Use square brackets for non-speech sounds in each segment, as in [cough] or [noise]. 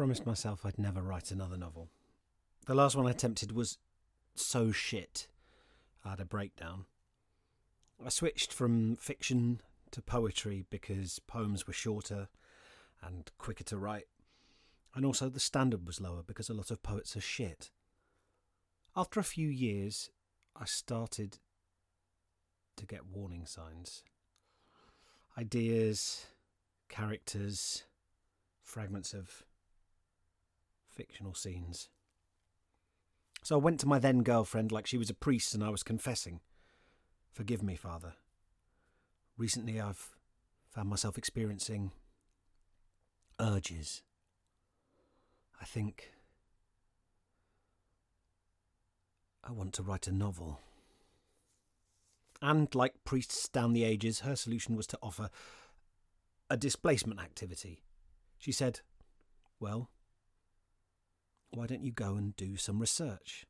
promised myself I'd never write another novel. The last one I attempted was so shit. I had a breakdown. I switched from fiction to poetry because poems were shorter and quicker to write, and also the standard was lower because a lot of poets are shit. After a few years, I started to get warning signs. Ideas, characters, fragments of fictional scenes. So I went to my then girlfriend like she was a priest and I was confessing. Forgive me, Father. Recently I've found myself experiencing urges. I think I want to write a novel. And like priests down the ages, her solution was to offer a displacement activity. She said, Well, why don't you go and do some research?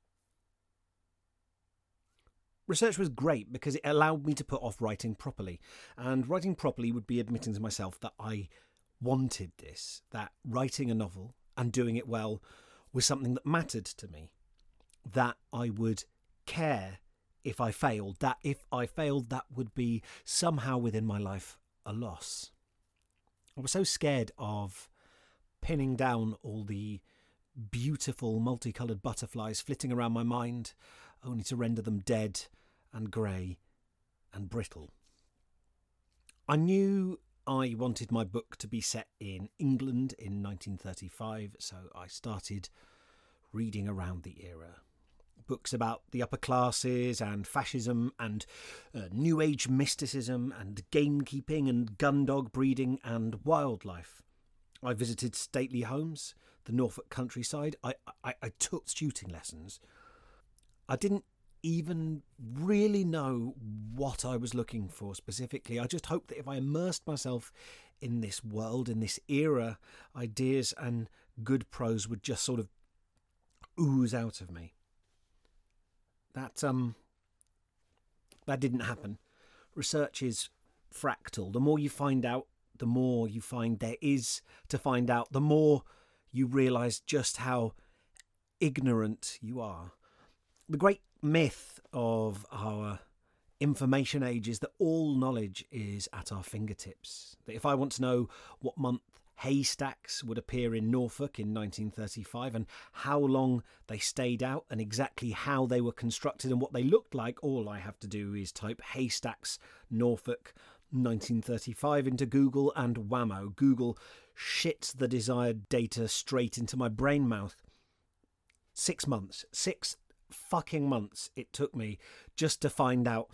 Research was great because it allowed me to put off writing properly. And writing properly would be admitting to myself that I wanted this, that writing a novel and doing it well was something that mattered to me, that I would care if I failed, that if I failed, that would be somehow within my life a loss. I was so scared of pinning down all the beautiful multicoloured butterflies flitting around my mind, only to render them dead and grey and brittle. I knew I wanted my book to be set in England in 1935, so I started reading around the era. Books about the upper classes and fascism and uh, New Age mysticism and gamekeeping and gun dog breeding and wildlife. I visited stately homes, the Norfolk countryside. I, I, I took shooting lessons. I didn't even really know what I was looking for specifically. I just hoped that if I immersed myself in this world, in this era, ideas and good prose would just sort of ooze out of me. That um that didn't happen. Research is fractal. The more you find out, the more you find there is to find out, the more you realize just how ignorant you are. The great myth of our information age is that all knowledge is at our fingertips. That if I want to know what month haystacks would appear in Norfolk in 1935 and how long they stayed out and exactly how they were constructed and what they looked like, all I have to do is type haystacks Norfolk 1935 into Google and whammo, Google shits the desired data straight into my brain mouth. Six months, six fucking months it took me just to find out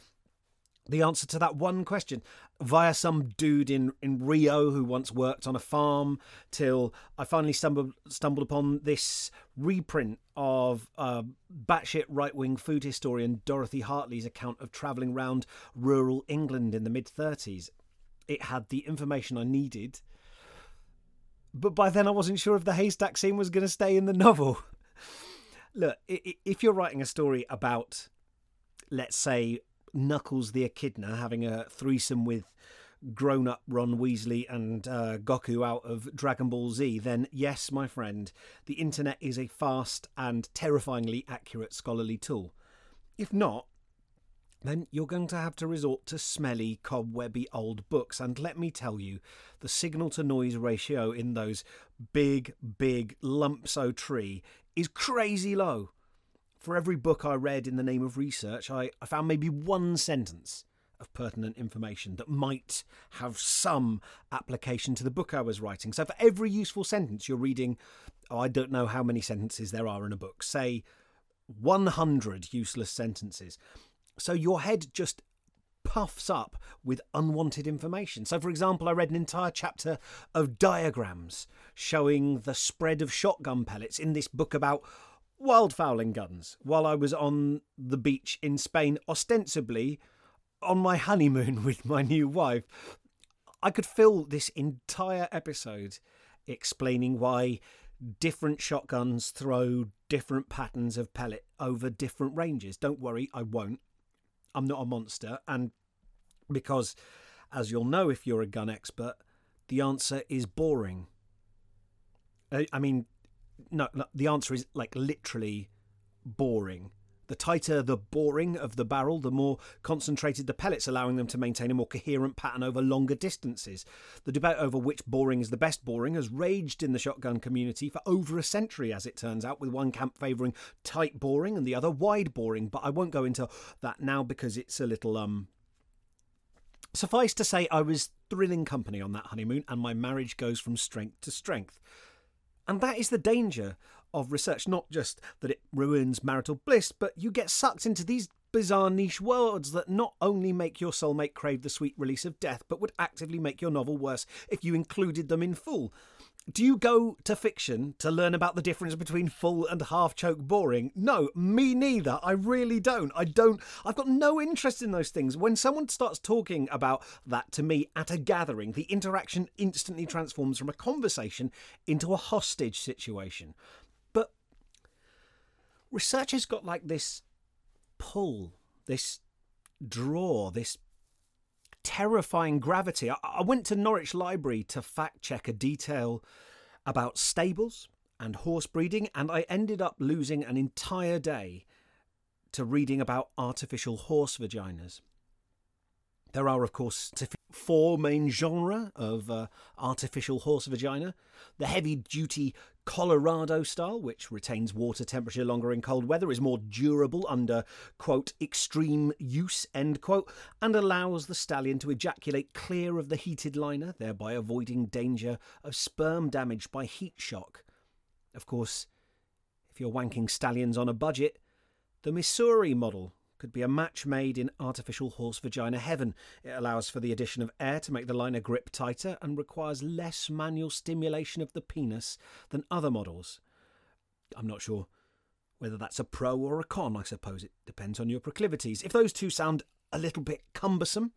the answer to that one question via some dude in, in Rio who once worked on a farm till I finally stumbled stumbled upon this reprint of uh, batshit right wing food historian Dorothy Hartley's account of travelling round rural England in the mid 30s. It had the information I needed, but by then I wasn't sure if the haystack scene was going to stay in the novel. Look, if you're writing a story about, let's say, Knuckles the Echidna having a threesome with grown up Ron Weasley and uh, Goku out of Dragon Ball Z, then yes, my friend, the internet is a fast and terrifyingly accurate scholarly tool. If not, then you're going to have to resort to smelly, cobwebby old books. And let me tell you, the signal to noise ratio in those big, big lumps o' tree is crazy low for every book I read in the name of research, I, I found maybe one sentence of pertinent information that might have some application to the book I was writing. So, for every useful sentence you're reading, oh, I don't know how many sentences there are in a book, say 100 useless sentences. So, your head just puffs up with unwanted information. So, for example, I read an entire chapter of diagrams showing the spread of shotgun pellets in this book about wildfowling guns while I was on the beach in Spain, ostensibly on my honeymoon [laughs] with my new wife. I could fill this entire episode explaining why different shotguns throw different patterns of pellet over different ranges. Don't worry, I won't. I'm not a monster. And because, as you'll know if you're a gun expert, the answer is boring. Uh, I mean, no, no, the answer is like literally boring. The tighter the boring of the barrel, the more concentrated the pellets, allowing them to maintain a more coherent pattern over longer distances. The debate over which boring is the best boring has raged in the shotgun community for over a century, as it turns out, with one camp favouring tight boring and the other wide boring. But I won't go into that now because it's a little um Suffice to say, I was thrilling company on that honeymoon, and my marriage goes from strength to strength. And that is the danger of research, not just that it ruins marital bliss, but you get sucked into these bizarre niche worlds that not only make your soulmate crave the sweet release of death, but would actively make your novel worse if you included them in full. Do you go to fiction to learn about the difference between full and half choke boring? No, me neither. I really don't. I don't. I've got no interest in those things. When someone starts talking about that to me at a gathering, the interaction instantly transforms from a conversation into a hostage situation. But research has got like this pull, this draw, this terrifying gravity. I, I went to Norwich Library to fact check a detail about stables and horse breeding, and I ended up losing an entire day to reading about artificial horse vaginas. There are, of course, four main genres of uh, artificial horse vagina the heavy duty Colorado style, which retains water temperature longer in cold weather, is more durable under, quote, extreme use, end quote, and allows the stallion to ejaculate clear of the heated liner, thereby avoiding danger of sperm damage by heat shock. Of course, if you're wanking stallions on a budget, the Missouri model could be a match made in artificial horse vagina heaven. It allows for the addition of air to make the liner grip tighter and requires less manual stimulation of the penis than other models. I'm not sure whether that's a pro or a con, I suppose it depends on your proclivities. If those two sound a little bit cumbersome,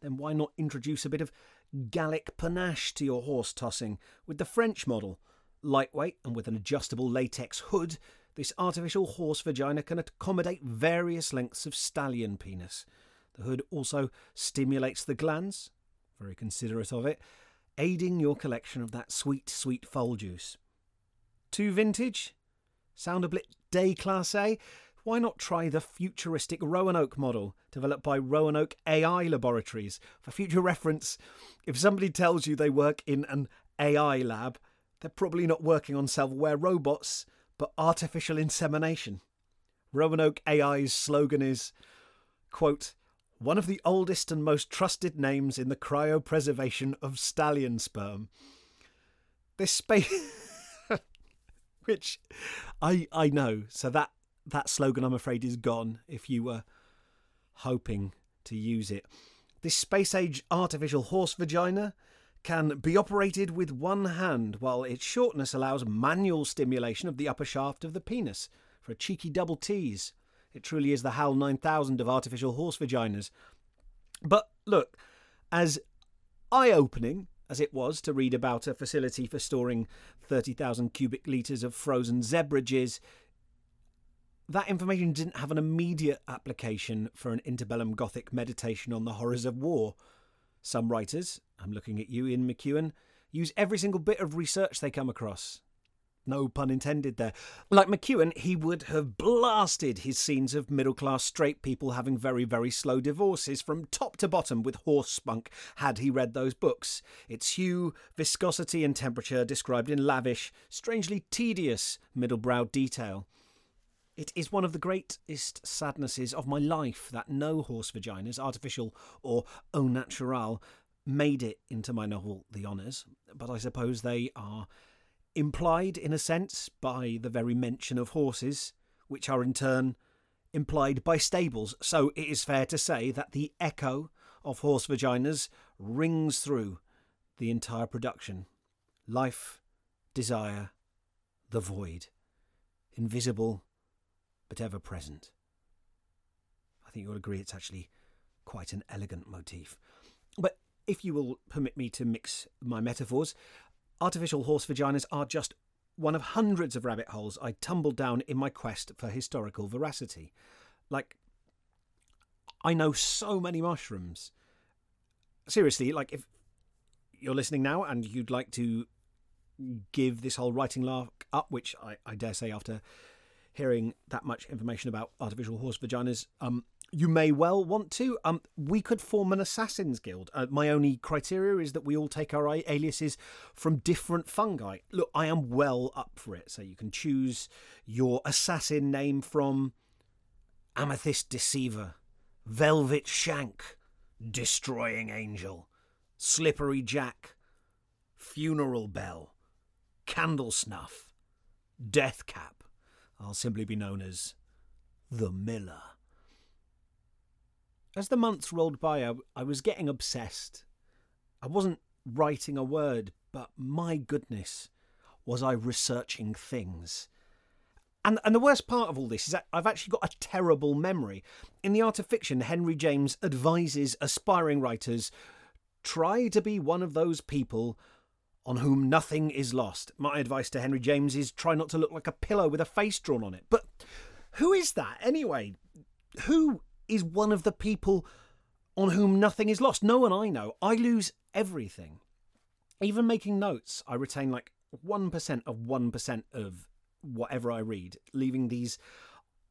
then why not introduce a bit of Gallic panache to your horse tossing with the French model? Lightweight and with an adjustable latex hood, this artificial horse vagina can accommodate various lengths of stallion penis. The hood also stimulates the glands, very considerate of it, aiding your collection of that sweet, sweet foal juice. Too vintage? Sound a bit déclassé? Eh? Why not try the futuristic Roanoke model developed by Roanoke AI Laboratories? For future reference, if somebody tells you they work in an AI lab, they're probably not working on self aware robots but artificial insemination. Roanoke AI's slogan is, quote, one of the oldest and most trusted names in the cryopreservation of stallion sperm. This space, [laughs] which I I know, so that that slogan I'm afraid is gone. If you were hoping to use it, this space age artificial horse vagina can be operated with one hand, while its shortness allows manual stimulation of the upper shaft of the penis for a cheeky double tease. It truly is the HAL 9000 of artificial horse vaginas. But look, as eye opening as it was to read about a facility for storing 30,000 cubic litres of frozen zebra jizz, that information didn't have an immediate application for an interbellum Gothic meditation on the horrors of war. Some writers, I'm looking at you, Ian McEwan, use every single bit of research they come across. No pun intended there. Like McEwan, he would have blasted his scenes of middle class straight people having very, very slow divorces from top to bottom with horse spunk had he read those books. Its hue, viscosity, and temperature described in lavish, strangely tedious middle brow detail. It is one of the greatest sadnesses of my life that no horse vaginas, artificial or au natural, made it into my novel The Honours, but I suppose they are implied in a sense by the very mention of horses, which are in turn implied by stables. So it is fair to say that the echo of horse vaginas rings through the entire production. Life, desire, the void. Invisible but ever present. I think you'll agree it's actually quite an elegant motif. But if you will permit me to mix my metaphors, artificial horse vaginas are just one of hundreds of rabbit holes I tumbled down in my quest for historical veracity. Like, I know so many mushrooms. Seriously, like, if you're listening now and you'd like to give this whole writing lark up, which I, I dare say after hearing that much information about artificial horse vaginas, um, you may well want to. Um, we could form an assassins guild. Uh, my only criteria is that we all take our aliases from different fungi. Look, I am well up for it. So you can choose your assassin name from Amethyst Deceiver, Velvet Shank, Destroying Angel, Slippery Jack, Funeral Bell, Candle Snuff, Death Cap. I'll simply be known as the Miller. As the months rolled by, I, I was getting obsessed. I wasn't writing a word, but my goodness, was I researching things. And, and the worst part of all this is that I've actually got a terrible memory. In The Art of Fiction, Henry James advises aspiring writers try to be one of those people on whom nothing is lost. My advice to Henry James is try not to look like a pillow with a face drawn on it. But who is that anyway? Who is one of the people on whom nothing is lost? No one I know. I lose everything. Even making notes, I retain like 1% of 1% of whatever I read, leaving these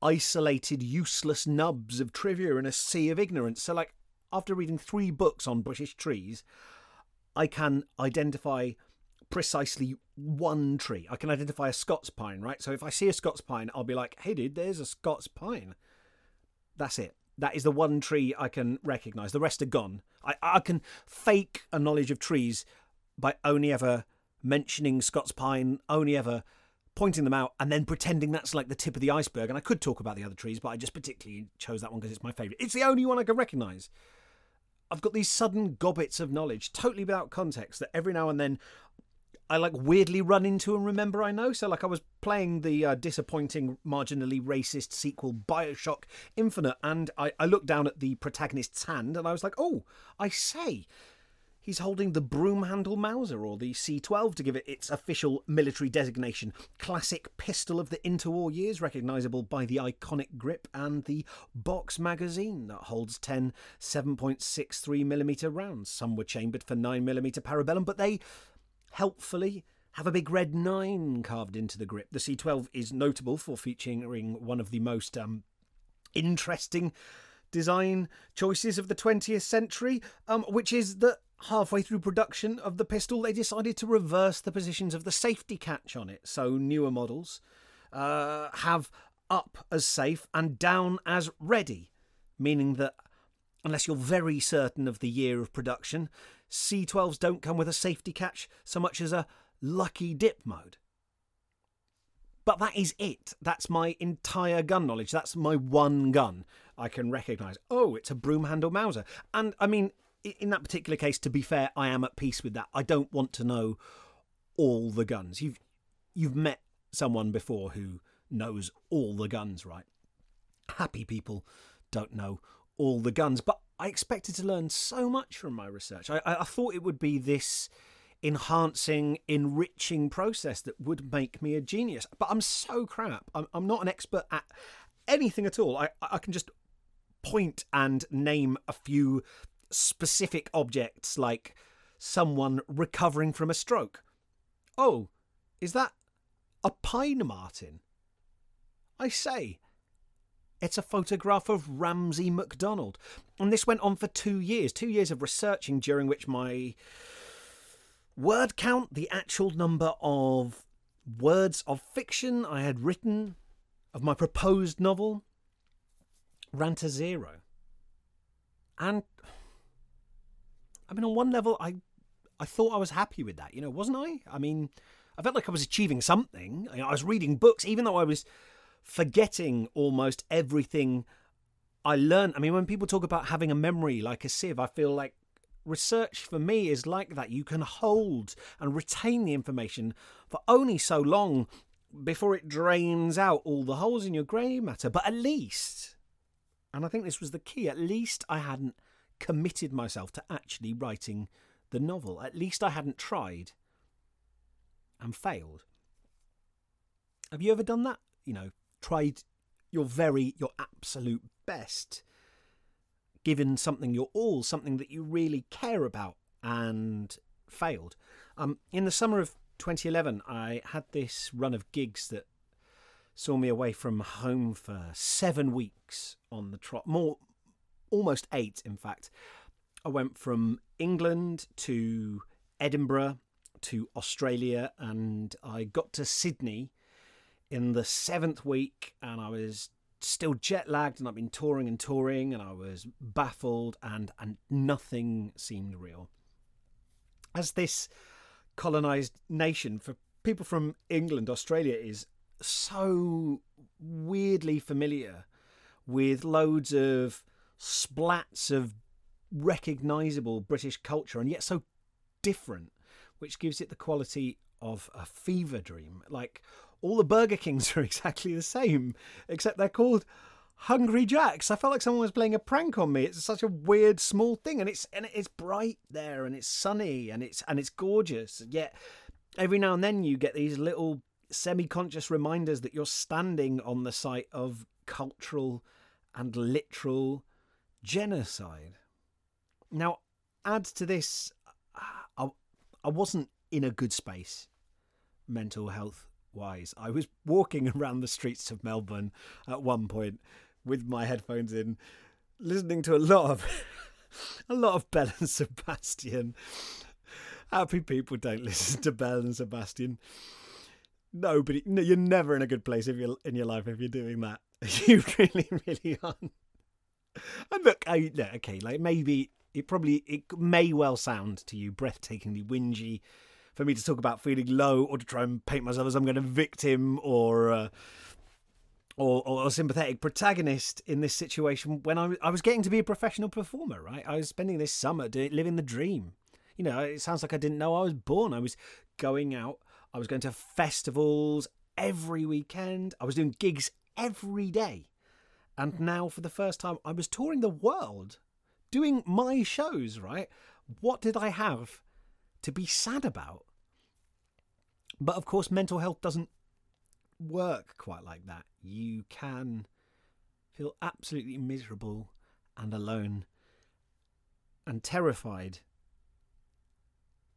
isolated, useless nubs of trivia in a sea of ignorance. So, like, after reading three books on British trees, I can identify precisely one tree. I can identify a Scots pine, right? So if I see a Scots pine, I'll be like, hey, dude, there's a Scots pine. That's it. That is the one tree I can recognize. The rest are gone. I, I can fake a knowledge of trees by only ever mentioning Scots pine, only ever pointing them out and then pretending that's like the tip of the iceberg. And I could talk about the other trees, but I just particularly chose that one because it's my favourite. It's the only one I can recognise. I've got these sudden gobbets of knowledge, totally without context, that every now and then I like weirdly run into and remember I know. So, like, I was playing the uh, disappointing, marginally racist sequel Bioshock Infinite, and I, I looked down at the protagonist's hand and I was like, oh, I say, He's holding the broom handle Mauser, or the C12 to give it its official military designation. Classic pistol of the interwar years, recognisable by the iconic grip and the box magazine that holds 10 7.63mm rounds. Some were chambered for 9mm parabellum, but they helpfully have a big red 9 carved into the grip. The C12 is notable for featuring one of the most um, interesting design choices of the 20th century, um, which is that halfway through production of the pistol, they decided to reverse the positions of the safety catch on it. So newer models uh, have up as safe and down as ready, meaning that unless you're very certain of the year of production, C12s don't come with a safety catch so much as a lucky dip mode. But that is it. That's my entire gun knowledge. That's my one gun I can recognise. Oh, it's a broom handle Mauser. And I mean, in that particular case, to be fair, I am at peace with that. I don't want to know all the guns. You've you've met someone before who knows all the guns, right? Happy people don't know all the guns, but I expected to learn so much from my research. I, I thought it would be this enhancing, enriching process that would make me a genius. But I'm so crap. I'm, I'm not an expert at anything at all. I, I can just point and name a few specific objects like someone recovering from a stroke. Oh, is that a pine marten? I say, it's a photograph of Ramsay MacDonald. And this went on for two years, two years of researching during which my word count, the actual number of words of fiction I had written of my proposed novel, ran to zero. And I mean, on one level, I I thought I was happy with that. You know, wasn't I? I mean, I felt like I was achieving something. I was reading books, even though I was forgetting almost everything I learned. I mean, when people talk about having a memory like a sieve, I feel like research for me is like that. You can hold and retain the information for only so long before it drains out all the holes in your grey matter. But at least, and I think this was the key, at least I hadn't committed myself to actually writing the novel. At least I hadn't tried and failed. Have you ever done that? You know, tried your very, your absolute best, given something your all, something that you really care about, and failed. Um, in the summer of 2011, I had this run of gigs that saw me away from home for seven weeks on the trot. More, almost eight, in fact. I went from England to Edinburgh to Australia, and I got to Sydney in the seventh week, and I was still jet lagged, and I've been touring and touring, and I was baffled, and and nothing seemed real. As this colonized nation for people from England, Australia is so weirdly familiar with loads of splats of recognizable British culture and yet so different, which gives it the quality of a fever dream. Like all the Burger Kings [laughs] are exactly the same, except they're called Hungry Jacks. I felt like someone was playing a prank on me. It's such a weird small thing, and it's and it's bright there, and it's sunny, and it's and it's gorgeous. Yet every now and then you get these little semi-conscious reminders that you're standing on the site of cultural and literal genocide. Now, add to this, uh, I, I wasn't in a good space mental health wise. I was walking [laughs] around the streets of Melbourne at one point with my headphones in, listening to a lot of [laughs] a lot of Belle and Sebastian. Happy people don't [laughs] listen to Belle and Sebastian. Nobody, no, you're never in a good place if you're in your life if you're doing that. You really, really aren't. And look, I, okay, like maybe it probably it may well sound to you breathtakingly whingy for me to talk about feeling low or to try and paint myself as I'm going to victim or. Uh, or, or a sympathetic protagonist in this situation when I, I was getting to be a professional performer, right? I was spending this summer doing, living the dream. You know, it sounds like I didn't know I was born. I was going out, I was going to festivals every weekend, I was doing gigs every day. And now, for the first time, I was touring the world doing my shows, right? What did I have to be sad about? But of course, mental health doesn't work quite like that. You can feel absolutely miserable and alone and terrified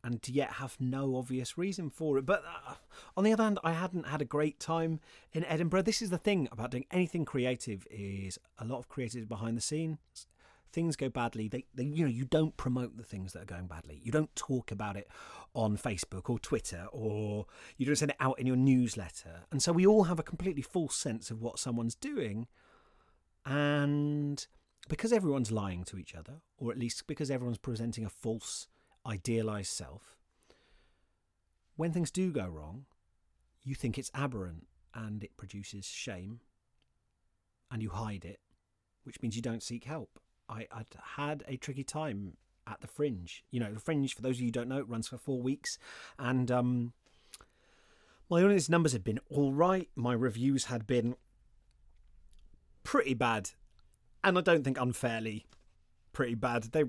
and yet have no obvious reason for it. But uh, on the other hand, I hadn't had a great time in Edinburgh. This is the thing about doing anything creative is a lot of creatives behind the scenes things go badly, they, they you know you don't promote the things that are going badly. You don't talk about it on Facebook or Twitter, or you don't send it out in your newsletter. And so we all have a completely false sense of what someone's doing, and because everyone's lying to each other, or at least because everyone's presenting a false, idealized self. When things do go wrong, you think it's aberrant and it produces shame, and you hide it, which means you don't seek help. I, would had a tricky time at the Fringe. You know, the Fringe, for those of you who don't know, it runs for four weeks, and um, my audience numbers had been all right. My reviews had been pretty bad, and I don't think unfairly pretty bad. They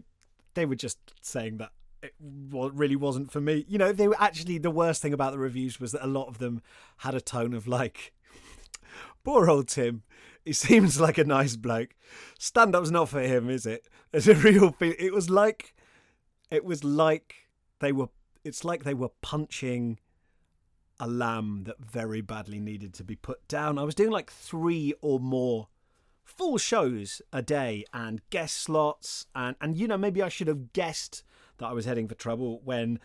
they were just saying that it really wasn't for me. You know, they were actually the worst thing about the reviews was that a lot of them had a tone of like, poor old Tim he [laughs] seems like a nice bloke. Stand up's not for him, is it? There's a real feel. It was like, it was like they were. It's like they were punching a lamb that very badly needed to be put down. I was doing like three or more full shows a day and guest slots and and you know maybe I should have guessed that I was heading for trouble when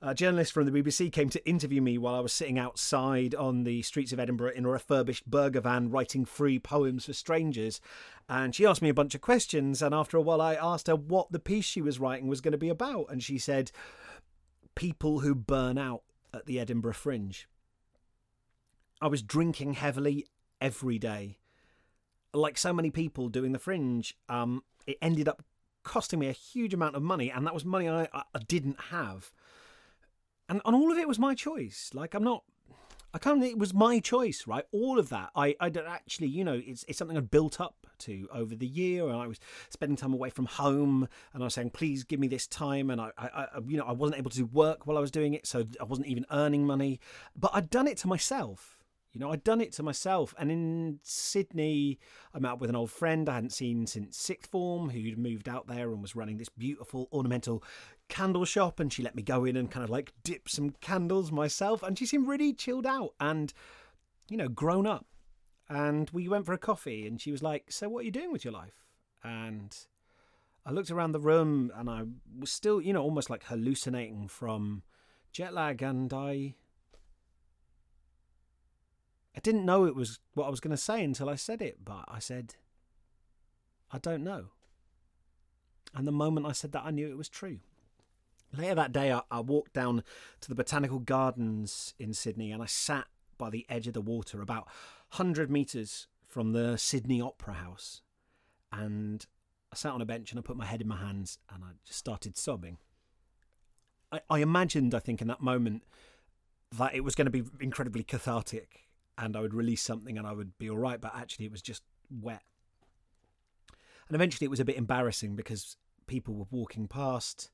a journalist from the BBC came to interview me while I was sitting outside on the streets of Edinburgh in a refurbished burger van writing free poems for strangers. And she asked me a bunch of questions. And after a while, I asked her what the piece she was writing was going to be about. And she said, People who burn out at the Edinburgh Fringe. I was drinking heavily every day. Like so many people doing the Fringe, um, it ended up costing me a huge amount of money, and that was money I, I didn't have and and all of it was my choice. Like I'm not. I can't. It was my choice, right? All of that. I, I actually, you know, it's it's something I built up to over the year, and I was spending time away from home, and I was saying, please give me this time, and I, I, I, you know, I wasn't able to work while I was doing it, so I wasn't even earning money, but I'd done it to myself. You know, I'd done it to myself. And in Sydney, I met up with an old friend I hadn't seen since sixth form who'd moved out there and was running this beautiful ornamental candle shop. And she let me go in and kind of like dip some candles myself. And she seemed really chilled out and, you know, grown up. And we went for a coffee and she was like, So, what are you doing with your life? And I looked around the room and I was still, you know, almost like hallucinating from jet lag. And I I didn't know it was what I was going to say until I said it, but I said, I don't know. And the moment I said that, I knew it was true. Later that day, I, I, walked down to the Botanical Gardens in Sydney and I sat by the edge of the water about 100 metres from the Sydney Opera House. And I sat on a bench and I put my head in my hands and I just started sobbing. I, I imagined, I think, in that moment that it was going to be incredibly cathartic and I would release something and I would be all right. But actually, it was just wet. And eventually, it was a bit embarrassing because people were walking past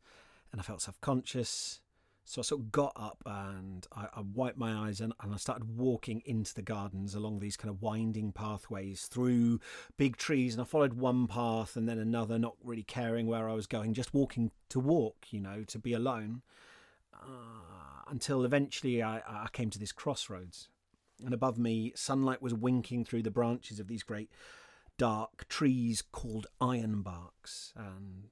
and I felt self conscious. So I sort of got up and I, I wiped my eyes and, and, I started walking into the gardens along these kind of winding pathways through big trees. And I followed one path and then another, not really caring where I was going, just walking to walk, you know, to be alone. Uh, until eventually I, I came to this crossroads and above me, sunlight was winking through the branches of these great dark trees called ironbarks. And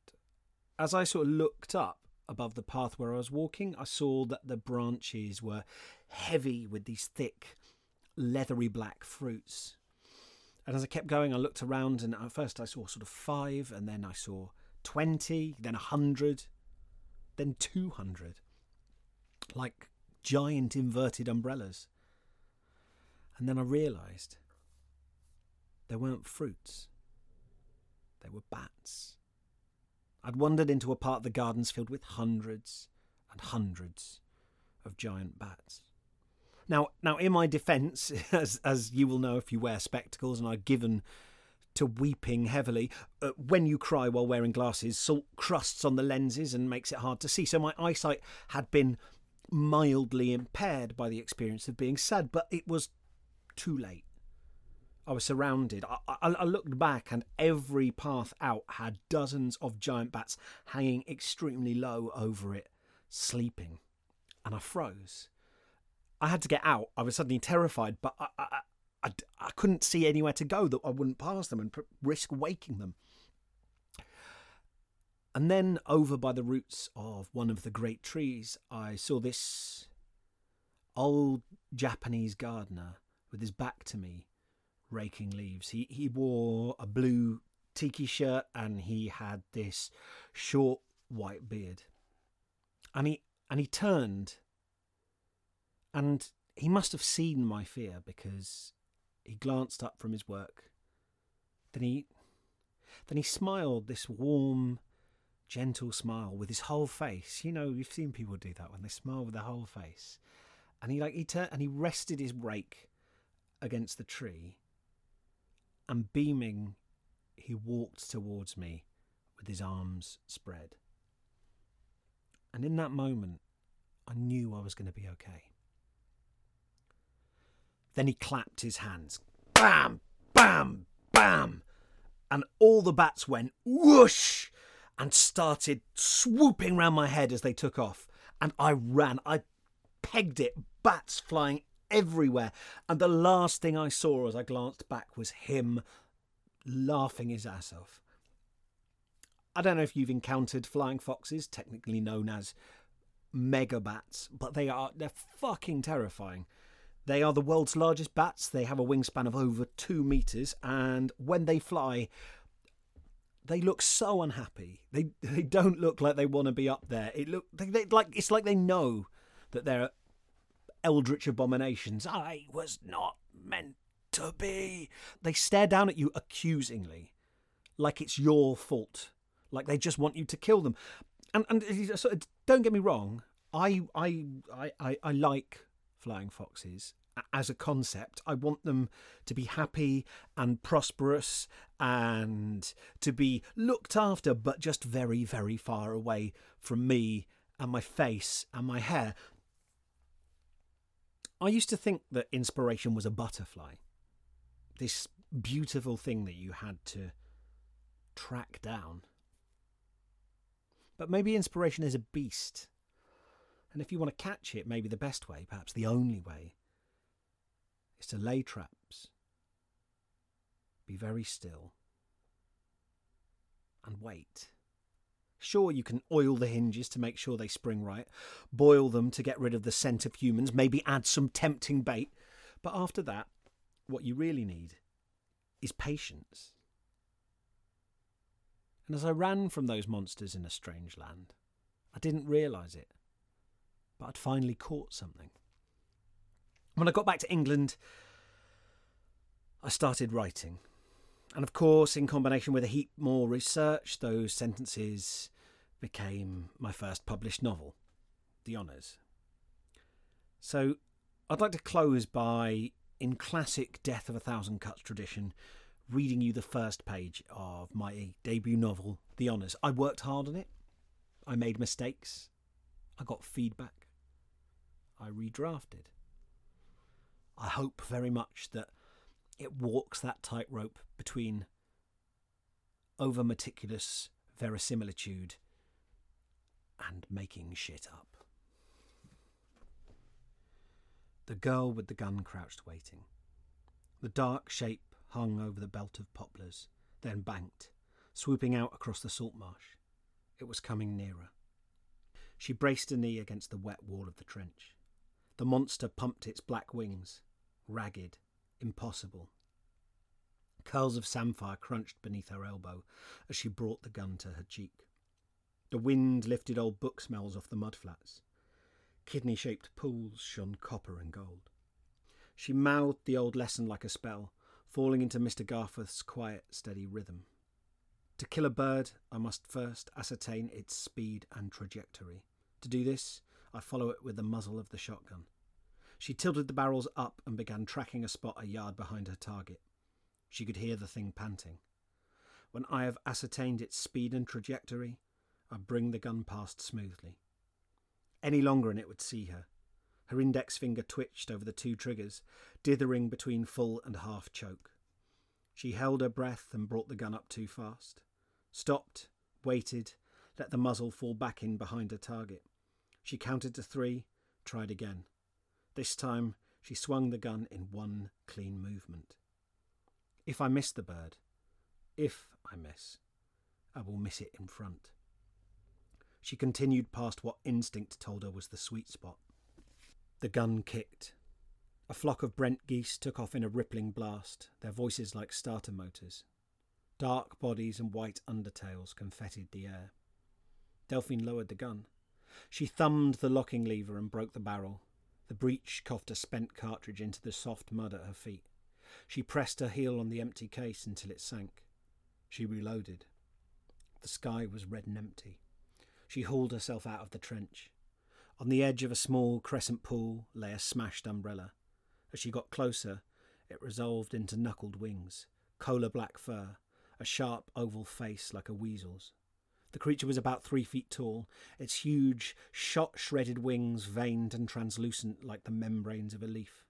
as I sort of looked up above the path where I was walking, I saw that the branches were heavy with these thick, leathery black fruits. And as I kept going, I looked around, and at first I saw sort of five, and then I saw 20, then a 100, then 200, like giant inverted umbrellas. And then I realised they weren't fruits, they were bats. I'd wandered into a part of the gardens filled with hundreds and hundreds of giant bats. Now, now, in my defence, [laughs] as as you will know if you wear spectacles, and I've given to weeping heavily. Uh, when you cry while wearing glasses, salt crusts on the lenses and makes it hard to see. So my eyesight had been mildly impaired by the experience of being sad, but it was too late. I was surrounded. I, I, I, looked back, and every path out had dozens of giant bats hanging extremely low over it, sleeping. And I froze. I had to get out. I was suddenly terrified, but I, I, I, I couldn't see anywhere to go that I wouldn't pass them and risk waking them. And then, over by the roots of one of the great trees, I saw this old Japanese gardener with his back to me, raking leaves. He he wore a blue tiki shirt and he had this short white beard. And he and he turned and he must have seen my fear because he glanced up from his work. Then he then he smiled this warm, gentle smile with his whole face. You know, you've seen people do that when they smile with their whole face. And he like he turned and he rested his rake against the tree, and beaming, he walked towards me with his arms spread. And in that moment, I knew I was going to be okay. Then he clapped his hands. Bam! Bam! Bam! And all the bats went whoosh and started swooping round my head as they took off. And I ran. I pegged it, bats flying everywhere. And the last thing I saw as I glanced back was him laughing his ass off. I don't know if you've encountered flying foxes, technically known as megabats, but they are they're fucking terrifying. They are the world's largest bats. They have a wingspan of over two meters, and when they fly, they look so unhappy. They [laughs] they don't look like they want to be up there. It look they, they like it's like they know that they're eldritch abominations. I was not meant to be. They stare down at you accusingly, like it's your fault, like they just want you to kill them. And and so, don't get me wrong, I I I I like flying foxes as a concept. I want them to be happy and prosperous and to be looked after, but just very, very far away from me and my face and my hair. I used to think that inspiration was a butterfly, this beautiful thing that you had to track down. But maybe inspiration is a beast. And if you want to catch it, maybe the best way, perhaps the only way, is to lay traps, be very still, and wait. Sure, you can oil the hinges to make sure they spring right, boil them to get rid of the scent of humans, maybe add some tempting bait. But after that, what you really need is patience. And as I ran from those monsters in a strange land, I didn't realise it, but I'd finally caught something. When I got back to England, I started writing. And of course, in combination with a heap more research, those sentences became my first published novel, The Honours. So I'd like to close by, in classic Death of a Thousand Cuts tradition, reading you the first page of my debut novel, The Honours. I worked hard on it. I made mistakes. I got feedback. I redrafted. I hope very much that it walks that tightrope between over meticulous verisimilitude and making shit up. The girl with the gun crouched waiting. The dark shape hung over the belt of poplars, then banked, swooping out across the salt marsh. It was coming nearer. She braced a knee against the wet wall of the trench. The monster pumped its black wings, ragged, impossible. Curls of samphire crunched beneath her elbow as she brought the gun to her cheek. The wind lifted old book smells off the mudflats. Kidney shaped pools shone copper and gold. She mouthed the old lesson like a spell, falling into Mr. Garforth's quiet, steady rhythm. To kill a bird, I must first ascertain its speed and trajectory. To do this, I follow it with the muzzle of the shotgun. She tilted the barrels up and began tracking a spot a yard behind her target. She could hear the thing panting. When I have ascertained its speed and trajectory, I bring the gun past smoothly. Any longer and it would see her. Her index finger twitched over the two triggers, dithering between full and half choke. She held her breath and brought the gun up too fast. Stopped, waited, let the muzzle fall back in behind her target. She counted to three, tried again. This time she swung the gun in one clean movement. If I miss the bird, if I miss, I will miss it in front. She continued past what instinct told her was the sweet spot. The gun kicked. A flock of Brent geese took off in a rippling blast, their voices like starter motors. Dark bodies and white undertails confettied the air. Delphine lowered the gun. She thumbed the locking lever and broke the barrel, the breech coughed a spent cartridge into the soft mud at her feet. She pressed her heel on the empty case until it sank. She reloaded. The sky was red and empty. She hauled herself out of the trench. On the edge of a small crescent pool lay a smashed umbrella. As she got closer, it resolved into knuckled wings, cola black fur, a sharp oval face like a weasel's. The creature was about three feet tall, its huge, shot shredded wings veined and translucent like the membranes of a leaf.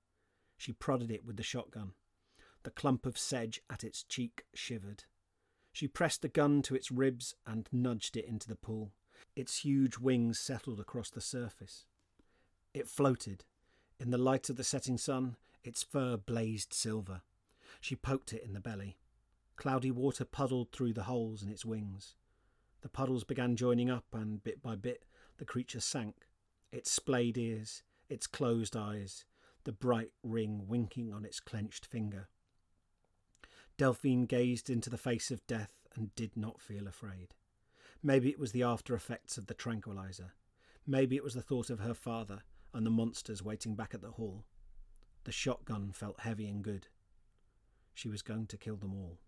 She prodded it with the shotgun. The clump of sedge at its cheek shivered. She pressed the gun to its ribs and nudged it into the pool. Its huge wings settled across the surface. It floated. In the light of the setting sun, its fur blazed silver. She poked it in the belly. Cloudy water puddled through the holes in its wings. The puddles began joining up, and bit by bit the creature sank, its splayed ears, its closed eyes, the bright ring winking on its clenched finger. Delphine gazed into the face of death and did not feel afraid. Maybe it was the after effects of the tranquilizer. Maybe it was the thought of her father and the monsters waiting back at the hall. The shotgun felt heavy and good. She was going to kill them all.